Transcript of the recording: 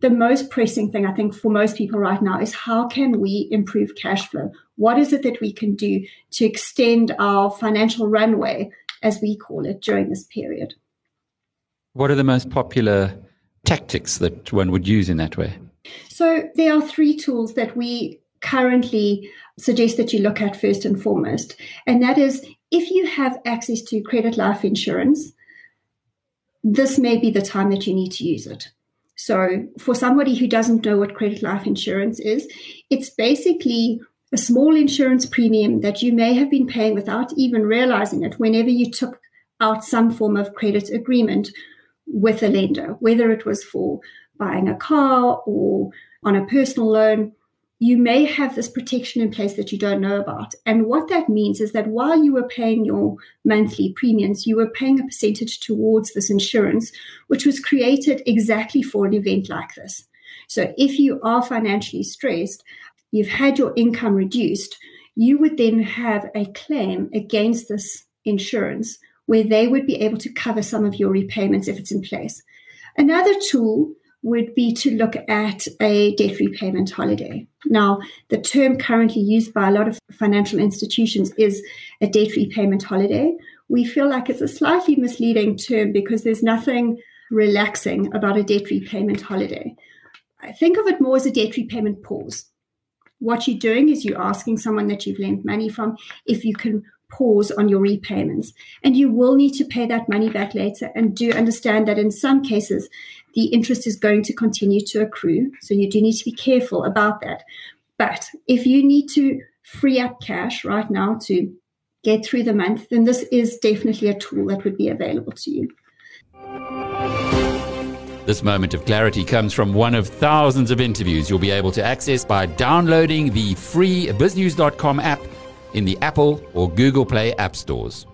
the most pressing thing I think for most people right now is how can we improve cash flow? What is it that we can do to extend our financial runway, as we call it, during this period? What are the most popular tactics that one would use in that way? So there are three tools that we currently suggest that you look at first and foremost. And that is if you have access to credit life insurance, this may be the time that you need to use it. So, for somebody who doesn't know what credit life insurance is, it's basically a small insurance premium that you may have been paying without even realizing it whenever you took out some form of credit agreement with a lender, whether it was for buying a car or on a personal loan you may have this protection in place that you don't know about. And what that means is that while you were paying your monthly premiums, you were paying a percentage towards this insurance, which was created exactly for an event like this. So if you are financially stressed, you've had your income reduced, you would then have a claim against this insurance where they would be able to cover some of your repayments if it's in place. Another tool would be to look at a debt repayment holiday. Now, the term currently used by a lot of financial institutions is a debt repayment holiday. We feel like it's a slightly misleading term because there's nothing relaxing about a debt repayment holiday. I think of it more as a debt repayment pause. What you're doing is you're asking someone that you've lent money from if you can pause on your repayments. And you will need to pay that money back later. And do understand that in some cases, the interest is going to continue to accrue. So you do need to be careful about that. But if you need to free up cash right now to get through the month, then this is definitely a tool that would be available to you. This moment of clarity comes from one of thousands of interviews you'll be able to access by downloading the free biznews.com app in the Apple or Google Play app stores.